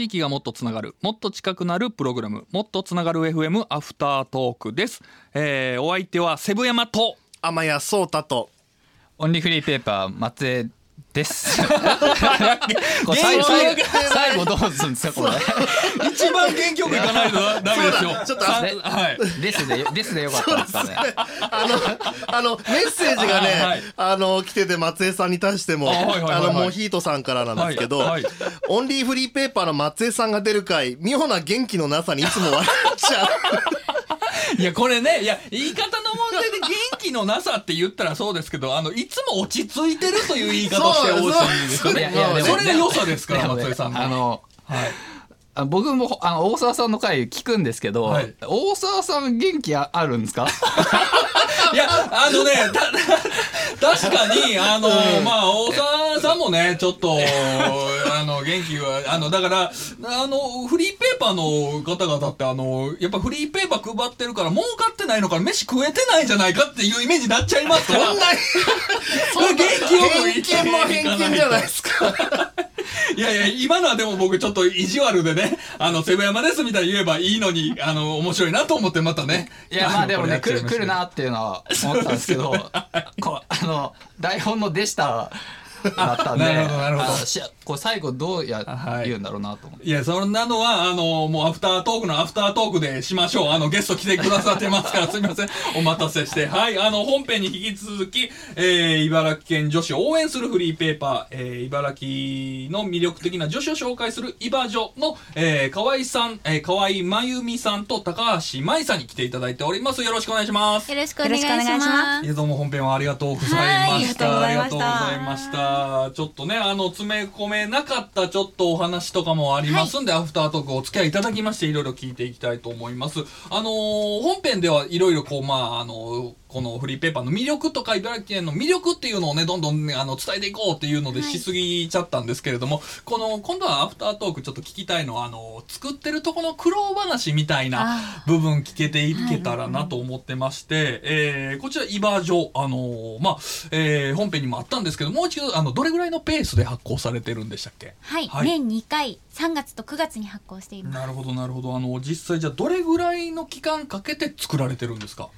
地域がもっとつながるもっと近くなるプログラムもっとつながる FM アフタートークです、えーお相手はセブ山と天谷壮太とオンリーフリーペーパー松江です。最後どうするんですかこれ。一番元気よくいかないとダメですよちょっとはい。ですでですでよかったですかね。あのあのメッセージがねあの来てて松江さんに対してもあのモヒートさんからなんですけど、オンリーフリーペーパーの松江さんが出る回妙な元気のなさにいつも笑っちゃう。いやこれねいや言い方のなさって言ったらそうですけどあのいつも落ち着いてるという言い方をしてほしいですよね。それが良さですから松井さんのあのはいあ僕もあの大沢さんの回聞くんですけど、はい。大沢さん元気ああるんですか？いや、あのね、た、確かに、あの、まあ、大沢さんもね、ちょっと、あの、元気は、あの、だから、あの、フリーペーパーの方々って、あの、やっぱフリーペーパー配ってるから、儲かってないのから、飯食えてないんじゃないかっていうイメージになっちゃいますから、そんな それ元気よく生きて偏見も偏見じゃないですか いやいや、今のはでも僕ちょっと意地悪でね、あの、セブ山ですみたいに言えばいいのに、あの、面白いなと思ってまたね。いやまあでもね来る来るなっていうのは思ったんですけど、こうあの台本のでしただったんで、なるほどなるほどしこれ最後どうやはい言うんだろうなと思って。いや、そんなのは、あの、もうアフタートークのアフタートークでしましょう。あの、ゲスト来てくださってますから、すみません。お待たせして。はい、あの、本編に引き続き、えー、茨城県女子を応援するフリーペーパー、えー、茨城の魅力的な女子を紹介するイバ女の、えー、河合さん、えー、河合真由美さんと高橋舞さんに来ていただいております。よろしくお願いします。よろしくお願いしよろしくお願いしま。ますいやどうも本編はありがとうございました。はいありがとうございましたあ。ちょっとね、あの、詰め込めなかったちょっとお話とかもありますんで、アフタートークお付き合いいただきまして、いろいろ聞いていきたいと思います。あのー本編ではいろいろこう、まあ、あのーこのフリーペーパーの魅力とか茨城県の魅力っていうのをね、どんどんね、あの、伝えていこうっていうのでしすぎちゃったんですけれども、この、今度はアフタートークちょっと聞きたいのは、あのー作ってるとこの苦労話みたいな部分聞けていけたらなと思ってまして、えーこちら、イバージョ、あのーまあ、えー本編にもあったんですけど、もう一度、あの、どれぐらいのペースで発行されてるんでしたっけ？はい、はい。年2回、3月と9月に発行しています。なるほど、なるほど。あの、実際じゃあ、どれぐらいの期間かけて作られてるんですか？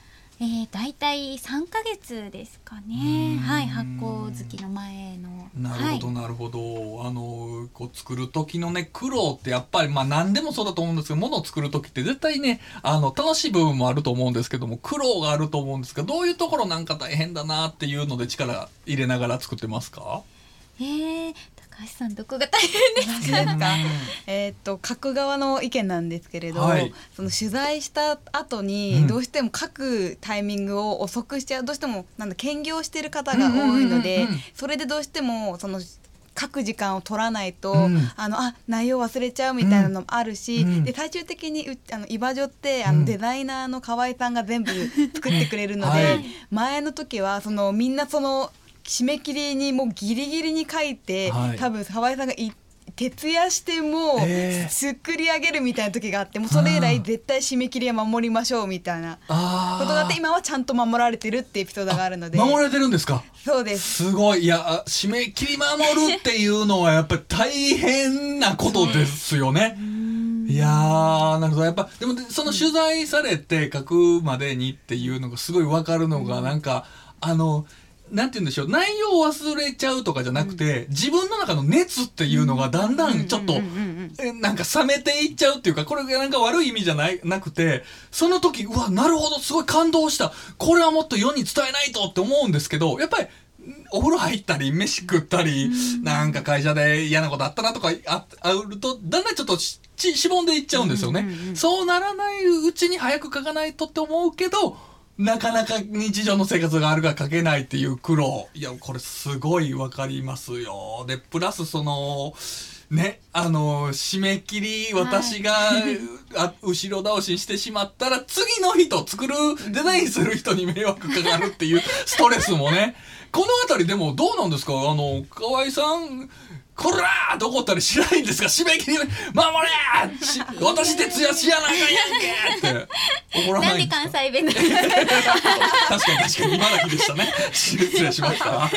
えー、大体3ヶ月ですかね。はい、発行月の前の。なるほど、はい、なるほど。あの、こう作る時のね、苦労ってやっぱり、まあ何でもそうだと思うんですけど、物を作る時って絶対ね、あの、楽しい部分もあると思うんですけども、苦労があると思うんですが、どういうところなんか大変だなっていうので力入れながら作ってますか？えー、高橋さんどこが大変ですか？えーっと書く側の意見なんですけれど、はい。その取材した後うん。にどうしても書くタイミングを遅くしちゃうどうしてもなんだ兼業してる方が多いのうんうんうんでうん。それでどうしてもその書く時間を取らないと、うん。あのあ内容忘れちゃうみたいなのもあるし、うん。で最終的にうあのイバジョってあうん。のデザイナーの河合さんが全部作ってくれるので、はい。前の時はそのみんなその締め切りにもうギリギリに書いて、はい。多分河合さんがい徹夜してもえー。作り上げるみたいな時があってもうそれ以来絶対締め切りは守りましょうみたいなあことがあって今はちゃんと守られてるってエピソードがあるので。守られてるんですか？そうです。すごい。いや、あ締め切り守るっていうのはやっぱり大変なことですよね。いやー、なるほど。やっぱ、でも、でその取材されて書くまでにっていうのがすごいわかるのが、なんか、あの、なんて言うんでしょう、内容を忘れちゃうとかじゃなくて、自分の中の熱っていうのがだんだんちょっと、えなんか冷めていっちゃうっていうか、これがなんか悪い意味じゃない、なくて、その時、うわ、なるほど、すごい感動した。これはもっと世に伝えないとって思うんですけど、やっぱり、お風呂入ったり、飯食ったり、なんか会社で嫌なことあったなとかああると、だんだんちょっとしちしぼんでいっちゃうんですよね。そうならないうちに早く書かないとって思うけど、なかなか日常の生活があるから書けないっていう苦労。いや、これすごいわかりますよ。で、プラスその、ね、あの、締め切り、私が、あ後ろ倒ししてしまったら、次の人、作る、デザインする人に迷惑かかるっていうストレスもね。このあたりでもどうなんですか？あの、河合さん、こらーと怒ったりしないんですか？締め切り守れー！し私徹夜しやなあかんやんけって。怒らなでなんいんですか？関西弁で確かに確かに今だけでしたね。失礼しました。はい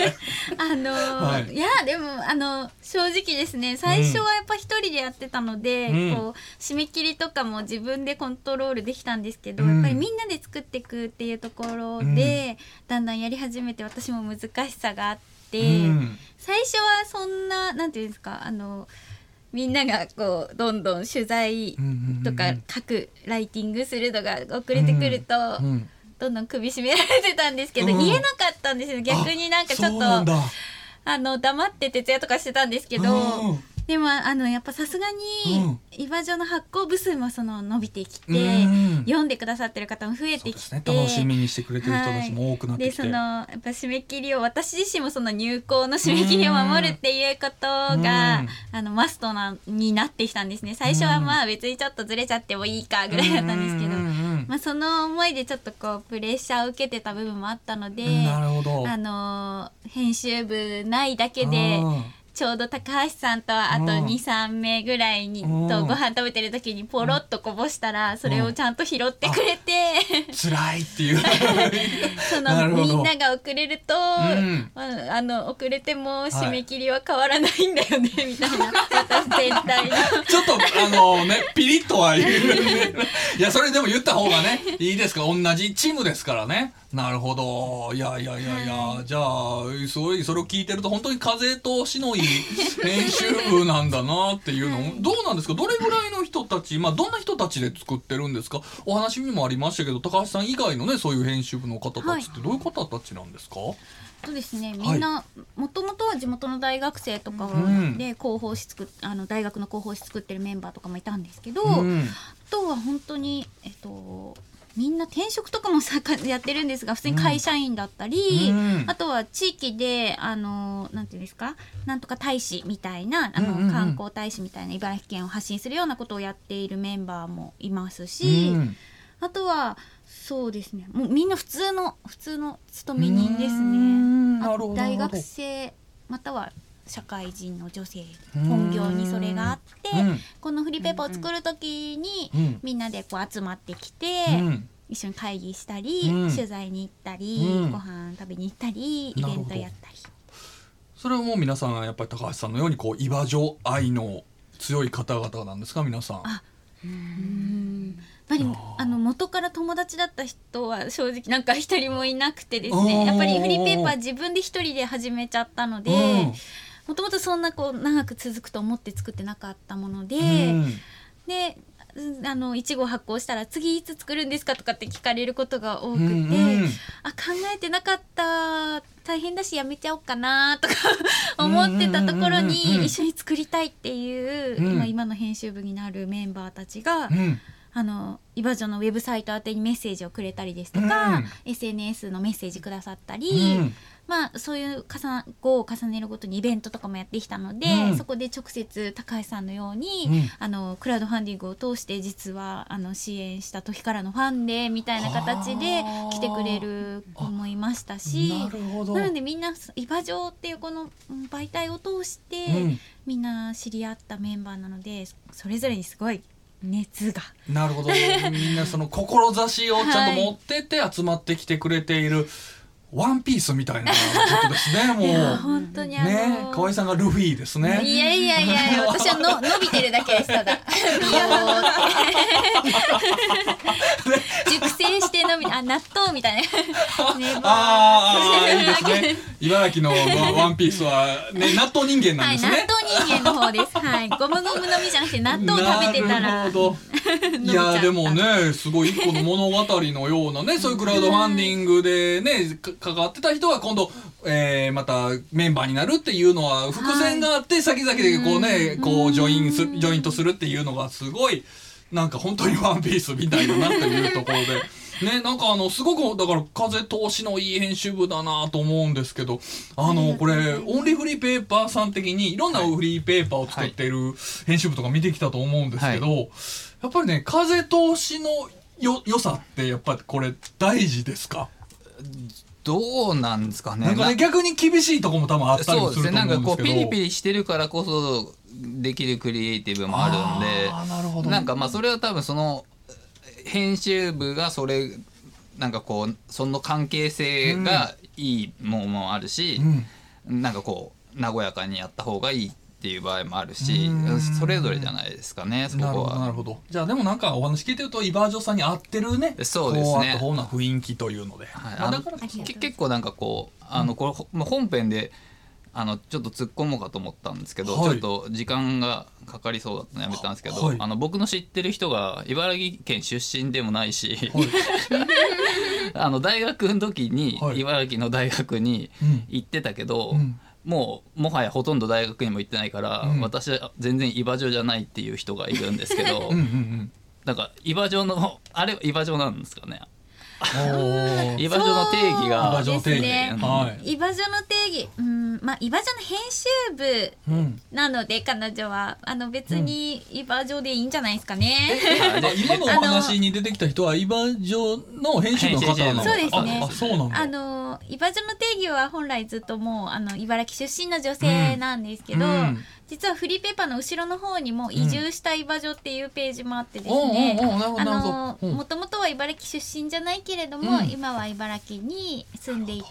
あのーはい。い、やでもあの正直ですね。最初はやっぱ一人でやってたので、うん。こう締め切りとかも自分でコントロールできたんですけど、うん。やっぱりみんなで作っていくっていうところで、だんだんやり始めて私も難しさがあって、うん。最初はそんななんていうんですかあのみんながこうどんどん取材とか書くライティングするのが遅れてくると、うんどんどん首絞められてたんですけど、うん。言えなかったんですよ。逆になんかちょっとあの黙って徹夜とかしてたんですけど、うんでもあのやっぱさすがに、うん。イバジョの発行部数もその伸びてきて、うん。読んでくださってる方も増えてきて、ね。楽しみにしてくれてる人たちも多くなってきて、でそのやっぱ締め切りを私自身もその入校の締め切りを守るっていうことが、うん。あのマストなになってきたんですね。最初はまあ別にちょっとずれちゃってもいいかぐらいだったんですけど、まあ、その思いでちょっとこうプレッシャーを受けてた部分もあったので、なるほど。あのー編集部ないだけでうんちょうど高橋さんとあとうん。23名ぐらいにうん。とご飯食べてる時にポロッとこぼしたらそれをちゃんと拾ってくれて辛いっていう。そのみんなが遅れると、ん。ああの遅れても締め切りは変わらないんだよね、みたいな。私全体の。ちょっとあのねピリッとは言ういやそれでも言った方がねいいですか？同じチームですからねなるほど。いやいやいやいや、じゃあすごいそれを聞いてると本当に風通しのいい編集部なんだなっていうの、どうなんですか？どれぐらいの人たちまあどんな人たちで作ってるんですか？お話にもありましたけど高橋さん以外のねそういう編集部の方たちってどういう方たちなんですか、そうですねみんなもともとは地元の大学生とかうん。で広報誌作っあの大学の広報誌作ってるメンバーとかもいたんですけど、うん。あとは本当にえっとみんな転職とかもさかやってるんですが普通に会社員だったり、うん。あとは地域であのなんていうんですかなんとか大使みたいなあの、うんうんうん。観光大使みたいな茨城県を発信するようなことをやっているメンバーもいますし、うん。あとはそうですね。もうみんな普通の普通の勤め人ですうん。ね。大学生または社会人の女性本業にそれがあって、うん。このフリーペーパーを作る時に、うん。みんなでこう集まってきて、うん。一緒に会議したり、うん。取材に行ったり、うん。ご飯食べに行ったりイベントやったり。それはもう皆さんやっぱり高橋さんのようにこう岩女愛の強い方々なんですか皆さん。あうん。やっぱりあの元から友達だった人は正直なんか一人もいなくてですねやっぱりフリーペーパー自分で一人で始めちゃったのでうんもともとそんなこう長く続くと思って作ってなかったもので、うん。でうんあの1号発行したら次いつ作るんですかとかって聞かれることが多くて、うんうん。あ考えてなかった。大変だしやめちゃおうかなとか 思ってたところに一緒に作りたいっていう、うん。今今の編集部になるメンバーたちが、うん。あのイバジョのウェブサイト宛てにメッセージをくれたりですとか、うん。SNS のメッセージくださったり、うんまあそういう重な号を重ねるごとにイベントとかもやってきたので、うんそこで直接高橋さんのように、うんあのクラウドファンディングを通して実はあの支援した時からのファンでみたいな形ではあ来てくれる子もいましたしなのでみんなイバジョっていうこのうん媒体を通して、うんみんな知り合ったメンバーなのでそれぞれにすごい熱が。なるほど。みんなその志をちゃんと持ってて集まってきてくれている。ワンピースみたいなことですね。もう。本当にね、河合さんがルフィですね。いやいやいやいや 私はの伸びてるだけですただ熟成して伸びあ納豆みたいなねああ、いいですね。茨城のワワンピースは、ね、納豆人間なはい、んですね。納豆人間の方です。はい、ゴムゴム飲みじゃなくて納豆を食べてたならるほど いやでもねすごい一個の物語のようなね そういうクラウドファンディングでねか関わってた人が今度、えーまたメンバーになるっていうのは伏線があって先々でこうねこうジョインすジョイントするっていうのがすごいなんか本当にワンピースみたいだなっていうところで。ね、なんかあのすごくだから風通しのいい編集部だなと思うんですけどあのこれオンリーフリーペーパーさん的にいろんなフリーペーパーを作っている編集部とか見てきたと思うんですけど、やっぱりね風通しのよ良さってやっぱりこれ大事ですか？どうなんですかね。なんかね逆に厳しいとこも多分あったりそうですすねると思うんですけど。なんかこうピリピリしてるからこそできるクリエイティブもあるんで。なるほど。なんかまあそれは多分その編集部がそれなんかこうその関係性がいいものもあるし、なんかこう和やかにやった方がいいっていう場合もあるしうん。それぞれじゃないですかねそこなるほどなるは。ほど。じゃあでもなんかお話聞いてるとイバージョさんに合ってるねそうですね。こうな雰囲気というので、はい。まあ、だからこそけ結構なんかこうあのこれほまあ本編であのちょっと突っ込もうかと思ったんですけど、はい。ちょっと時間がかかりそうだったのやめたんですけど、はい。あの僕の知ってる人が茨城県出身でもないし、はい。あの大学の時にはい。茨城の大学にうん。行ってたけど、うんもうもはやほとんど大学にも行ってないから、うん。私は全然イバジョじゃないっていう人がいるんですけど、うんうんなんかイバジョのあれイバジョなんですかね？うんおーイバジョの定義が。ジョの定義、ね。はい、イバジョの定義。うんまあイバジョの編集部うん、なので彼女はあの別にイバジョでいいんじゃないですかね、あ今のお話に出てきた人はイバジョの編集部の方なのそうですね。ああそうなんだ。あのイバジョの定義は本来ずっともうあの茨城出身の女性なんですけど、うん実はフリーペーパーの後ろの方にも移住したイバジョっていうページもあってですね、もともとは茨城出身じゃないけれども、うん。今は茨城に住んでいて、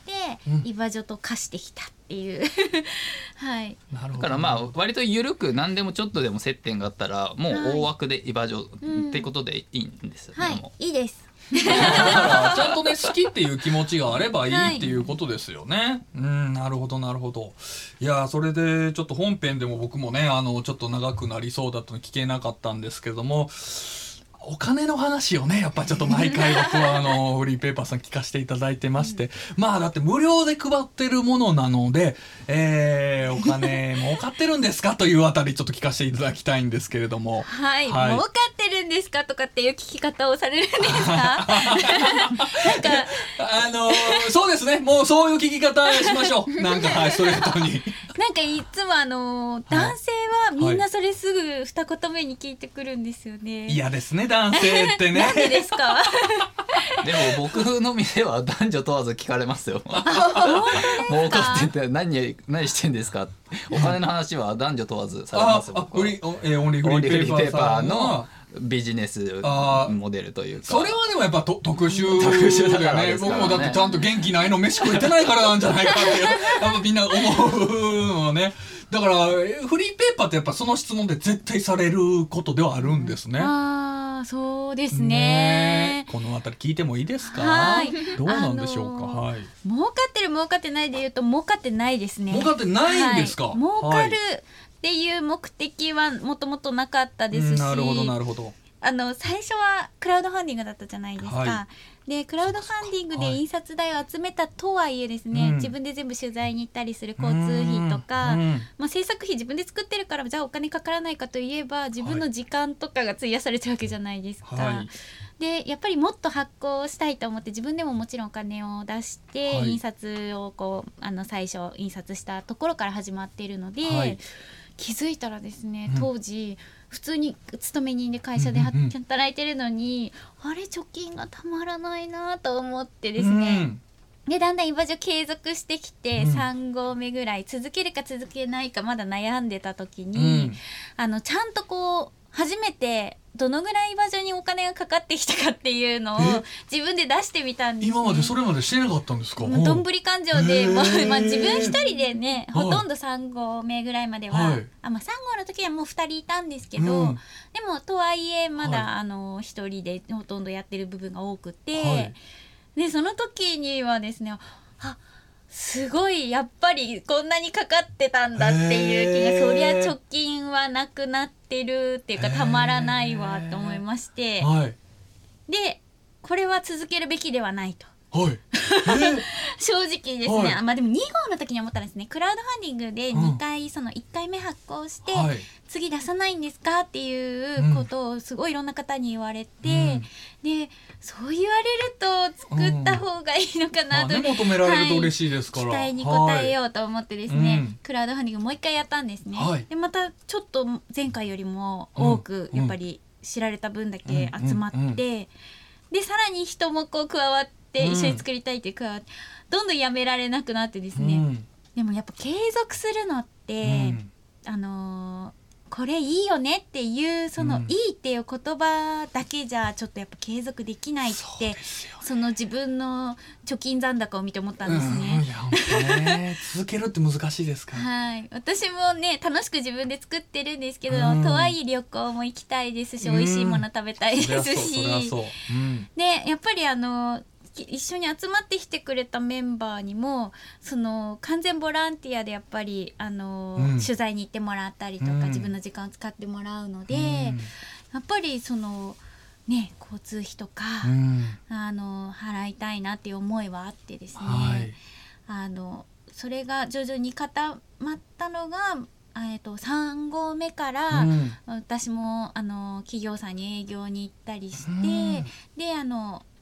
うん。イバジョと化してきたっていう。はい。なるほど。だからまあ割と緩く何でもちょっとでも接点があったらもう大枠でイバジョうんってことでいいんですよね、はい。も。いいです ちゃんとね好きっていう気持ちがあればいいっていうことですよね。うんなるほどなるほど。いやそれでちょっと本編でも僕もねあのちょっと長くなりそうだったの聞けなかったんですけども。お金の話をねやっぱちょっと毎回僕はあの フリーペーパーさん聞かせていただいてまして、まあだって無料で配ってるものなので、えー、お金儲かってるんですか？というあたりちょっと聞かせていただきたいんですけれども。はい、はい儲かってるんですか？とかっていう聞き方をされるんですか？なんかあのーそうですね。もうそういう聞き方しましょう。なんか、はい、ストレートに。なんかいつもあの男性はみんなそれすぐ二言目に聞いてくるんですよね。嫌ですね、男性ってね。なんでですか？でも僕の店は男女問わず聞かれますよ儲かってて何何してんですか？お金の話は男女問わずされあます、よあ、僕はフリー、えーオンリーフリリーペーパーの。ビジネスモデルというか。それはでもやっぱと特殊特殊だからでねね。僕もだってちゃんと元気ないの飯食えてないからなんじゃないかって やっぱみんな思うのはね。だからえフリーペーパーってやっぱその質問で絶対されることではあるんですね。ああそうですね。このあたり聞いてもいいですか？はい。どうなんでしょうか、あのーはい。儲かってる儲かってないで言うと儲かってないですね。儲かってないんですか？はい。儲かはい。るっていう目的はもともとなかったですし。なるほどなるほど。あの最初はクラウドファンディングだったじゃないですか。はでクラウドファンディングではい印刷代を集めたとはいえですね、うん。自分で全部取材に行ったりする交通費とか、うんまあ、制作費自分で作ってるからじゃあお金かからないかといえば自分の時間とかが費やされてるわけじゃないですか。はい。でやっぱりもっと発行したいと思って自分でももちろんお金を出して、はい。印刷をこうあの最初印刷したところから始まっているので、はい気づいたらですねうん。当時、普通に勤め人で会社でうんうんうん。働いてるのに、あれ貯金がたまらないなと思ってですね、でだんだんイバジョ継続してきて、うん。3合目ぐらい続けるか続けないかまだ悩んでた時うん。に、あのちゃんとこう初めてどのぐらいイバジョにお金がかかってきたかっていうのをえ？自分で出してみたんです、ね、今までそれまでしてなかったんですか？もうどんぶり勘定で、まあまあ、自分一人でねはい。ほとんど3合目ぐらいまでは、はい。あまあ、3合の時はもう2人いたんですけど、うん。でもとはいえまだ、はい。あの1人でほとんどやってる部分が多くて、はい。でその時にはですねあすごいやっぱりこんなにかかってたんだっていう気がそりゃ貯金はなくなってるっていうかたまらないわと思いまして。はい。でこれは続けるべきではないと。はい 正直ですね、はい。あまあでも2号の時に思ったんですね。クラウドファンディングで2回その1回目発行して、はい。次出さないんですかっていうことをすごいいろんな方に言われて、でそう言われると作った方がいいのかまあなと、ね求められると嬉しいですから、期待に応えうようと思ってですね、うん。クラウドファンディングもう一回やったんですね、はい。でまたちょっと前回よりも多くうん。やっぱり知られた分だけ集まって、うん。うんうんでさらに人もこう加わってって一緒に作りたいっていうか、どんどんやめられなくなってですね、うん。でもやっぱ継続するのって、あのーこれいいよねっていうその、うん。いいっていう言葉だけじゃちょっとやっぱ継続できないってその自分の貯金残高を見て思ったんですね。ね。続けるって難しいですか？らはい、私もね楽しく自分で作ってるんですけど、うん。とはいえ旅行も行きたいですし、うん。美味しいもの食べたいですし。でやっぱりあのき一緒に集まってきてくれたメンバーにもその完全ボランティアでやっぱりあの、うん。取材に行ってもらったりとか、うん。自分の時間を使ってもらうので、うん。やっぱりそのね交通費とか、うん。あの払いたいなっていう思いはあってですね、はい。あのそれが徐々に固まったのが、えー、と3号目から、うん。私もあの企業さんに営業に行ったりして、うん。であのあ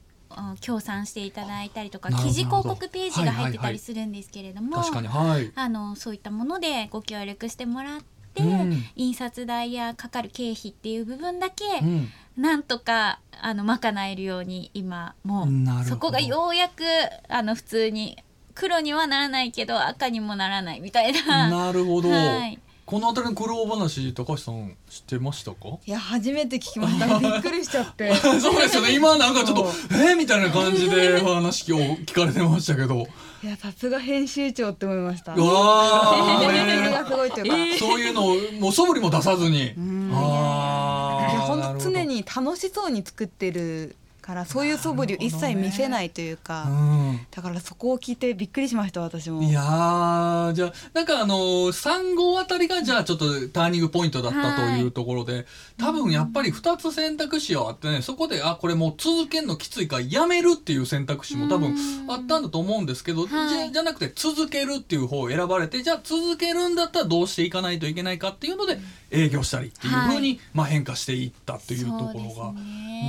協賛していただいたりとか記事広告ページが入ってたりするんですけれども、はいあのそういったものでご協力してもらって、うん。印刷代やかかる経費っていう部分だけ、うん。なんとかあの賄えるように今もうそこがようやくあの普通に黒にはならないけど赤にもならないみたいな。なるほど。はいこの辺りの苦労話高橋さん知ってましたか？いや初めて聞きました。びっくりしちゃって。そうですよね。今なんかちょっとえ？ーみたいな感じで話を聞かれてましたけど。いやさすが編集長って思いました。うわー。レベルねがすごいというか、そういうのをもう素振りも出さずに。ん。あー。いや本当常に楽しそうに作ってるからそういう素振りを一切見せないというか、うん。だからそこを聞いてびっくりしました私も。いやーじゃあなんかあの3号あたりがじゃあちょっとターニングポイントだったというところで、多分やっぱり2つ選択肢はあってねそこであこれもう続けるのきついからやめるっていう選択肢も多分あったんだと思うんですけど、はい。じゃじゃなくて続けるっていう方を選ばれてじゃあ続けるんだったらどうしていかないといけないかっていうので営業したりっていう風に、まあ、変化していったっていうところが、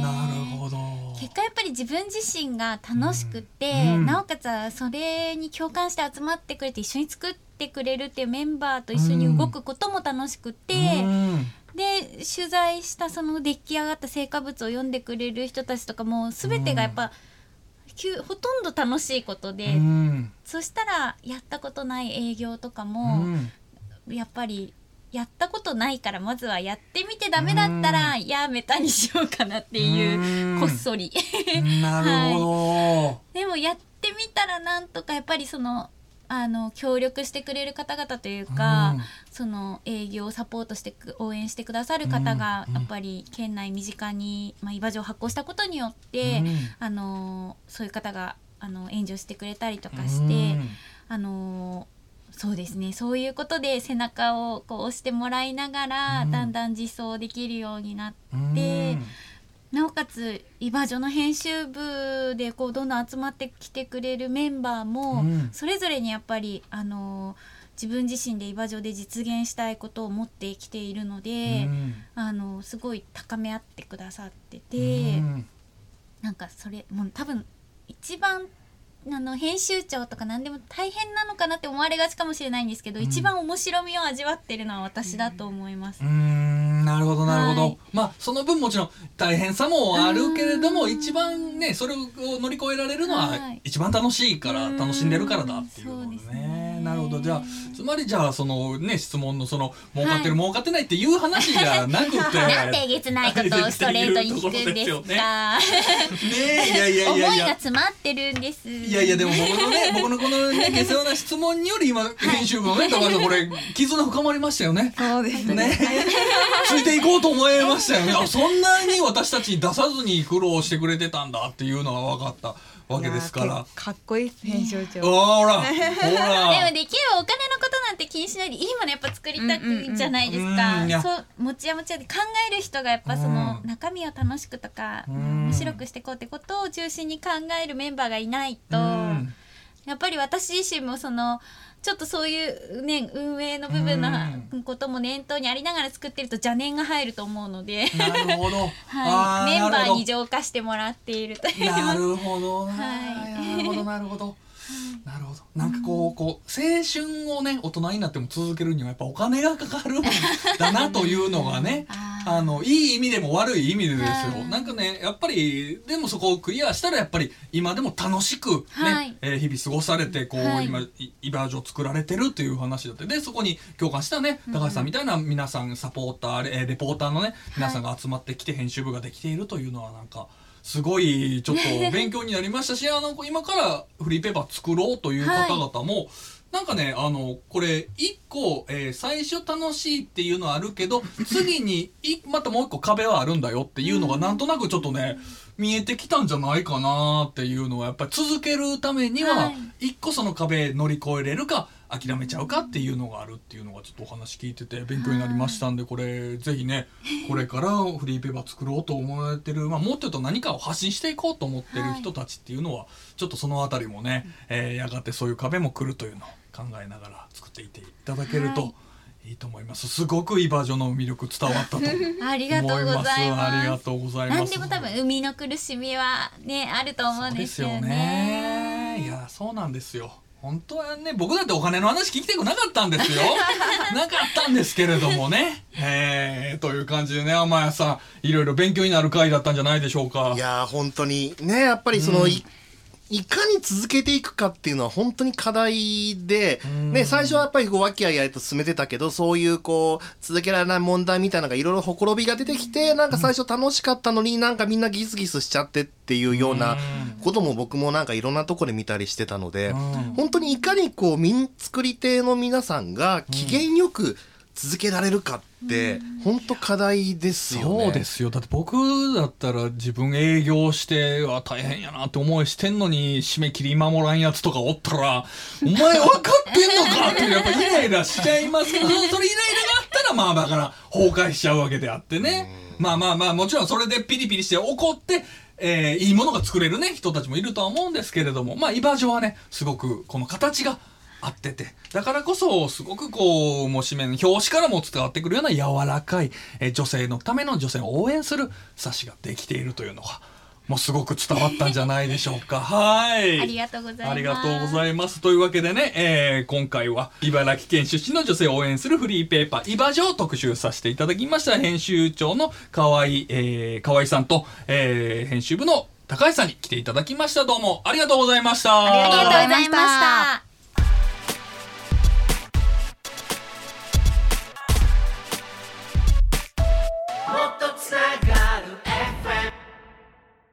なるほど。結果やっぱり自分自身が楽しくて、うん。なおかつはそれに共感して集まってくれて一緒に作ってくれるっていうメンバーと一緒に動くことも楽しくて、うん。で取材したその出来上がった成果物を読んでくれる人たちとかも全てがやっぱ、きゅほとんど楽しいことで、うん。そしたらやったことない営業とかうも、ん。やっぱりやったことないからまずはやってみてダメだったらやめたにしようかなっていううん。こっそり。なるほど。でもやってみたらなんとかやっぱりそのあの協力してくれる方々というか、うん。その営業をサポートしてく応援してくださる方がうん。やっぱり県内身近に、まあ、居場所を発行したことによって、うん。あのそういう方があの援助してくれたりとかして、うん。あのそうですね。そういうことで背中をこう押してもらいながら、うん。だんだん実装できるようになって。うん。なおかつ「イバジョ」の編集部でこうどんどん集まってきてくれるメンバーも、うん。それぞれにやっぱりあの自分自身でイバジョで実現したいことを持ってきているので、うん。あのすごい高め合ってくださってて、うん。なんかそれもう多分一番あの編集長とか何でも大変なのかなって思われがちかもしれないんですけど、うん。一番面白みを味わってるのは私だと思います。うーんなるほどなるほど、はい。まあその分もちろん大変さもあるけれどもうん。一番ねそれを乗り越えられるのははい。一番楽しいからうん楽しんでるからだっていうことですねねなるほど。じゃあつまりじゃあそのね質問のその儲かってる、はい。儲かってないっていう話じゃなくて。なんてえげつないことを ストレートに聞くんですねか。えいやいやい思いが詰まってるんです。いやいやでも僕のね僕のこのね下世話な質問により今編集部のね高橋さんこれ絆深まりましたよね。そうですね。ね、ついていこうと思いましたよね。あそんなに私たちに出さずに苦労してくれてたんだっていうのが分かったわけですから。かっこいい編集長あほらほでら。もできればお金のことなんて気にしないでいいものやっぱ作りたくじゃないですうんうんうん。そうもちやもちやで考える人がやっぱそのうん。中身を楽しくとかうん。面白くしていこうってことを中心に考えるメンバーがいないとうん。やっぱり私自身もそのちょっとそういうね運営の部分のうことも念頭にありながら作ってると邪念が入ると思うので。なるほど、はい、メンバーに浄化してもらっているという。どなるほどな、はい。なるほどなるほどなるほど。なんかこうこう青春をね大人になっても続けるにはやっぱお金がかかるんだなというのがね ああのいい意味でも悪い意味でですよ、はいなんかねやっぱりでもそこをクリアしたらやっぱり今でも楽しくね、はい。えー日々過ごされてこう、はい。今いイバージョンを作られてるっていう話だって。でそこに共感したね高橋さんみたいな皆さんサポーター、えーレポーターのね皆さんが集まってきて編集部ができているというのはなんか。すごいちょっと勉強になりましたし あの今からフリーペーパー作ろうという方々も、なんかねあのこれ一個、えー最初楽しいっていうのはあるけど 次にいまたもう一個壁はあるんだよっていうのがなんとなくちょっとね見えてきたんじゃないかなっていうのはやっぱり続けるためにははい。一個その壁乗り越えれるか諦めちゃうかっていうのがあるっていうのがちょっとお話聞いてて勉強になりましたんでこれぜひねこれからフリーペーパー作ろうと思われてる、まあ、もっと言うと何かを発信していこうと思ってる人たちっていうのはちょっとそのあたりもね、えーやがてそういう壁も来るというのを考えながら作っていっていただけるといいと思います。すごくいいバージョンの魅力伝わったと 思います。ありがとうございます。ありがとうございます。何でも多分生みの苦しみはねあると思うんですよそうですよねね。いやそうなんですよ本当はね僕だってお金の話聞きたくなかったんですよ。なかったんですけれどもね。えー、という感じでね天谷さんいろいろ勉強になる回だったんじゃないでしょうか。いやー本当に。ねやっぱりその、いいかに続けていくかっていうのは本当に課題で、ね、最初はやっぱりこう和気あいあいと進めてたけどそういうこう続けられない問題みたいなのがいろいろほころびが出てきてなんか最初楽しかったのになんかみんなギスギスしちゃってっていうようなことも僕もなんかいろんなところで見たりしてたので、ん。本当にいかにこう民作り手の皆さんが機嫌よく続けられるかって本当課題ですよね。そうですよだって僕だったら自分営業して大変やなって思いしてんのに締め切り守らんやつとかおったら「お前分かってんのか!」ってやっぱイライラしちゃいますけど それイライラがあったらまあだから崩壊しちゃうわけであってねまあまあまあもちろんそれでピリピリして怒ってえーいいものが作れるね人たちもいるとは思うんですけれどもまあイバージョンはねすごくこの形が合ってて。だからこそすごくこうもう紙面表紙からも伝わってくるような柔らかい、えー女性のための女性を応援する冊子ができているというのがもうすごく伝わったんじゃないでしょうか。はい。ありがとうございます。ありがとうございます。というわけでね、えー今回は茨城県出身の女性を応援するフリーペーパー「イバジョ」を特集させていただきました編集長の河合、えー河合さんと、えー編集部の高橋さんに来ていただきました。どうもありがとうございました。ありがとうございました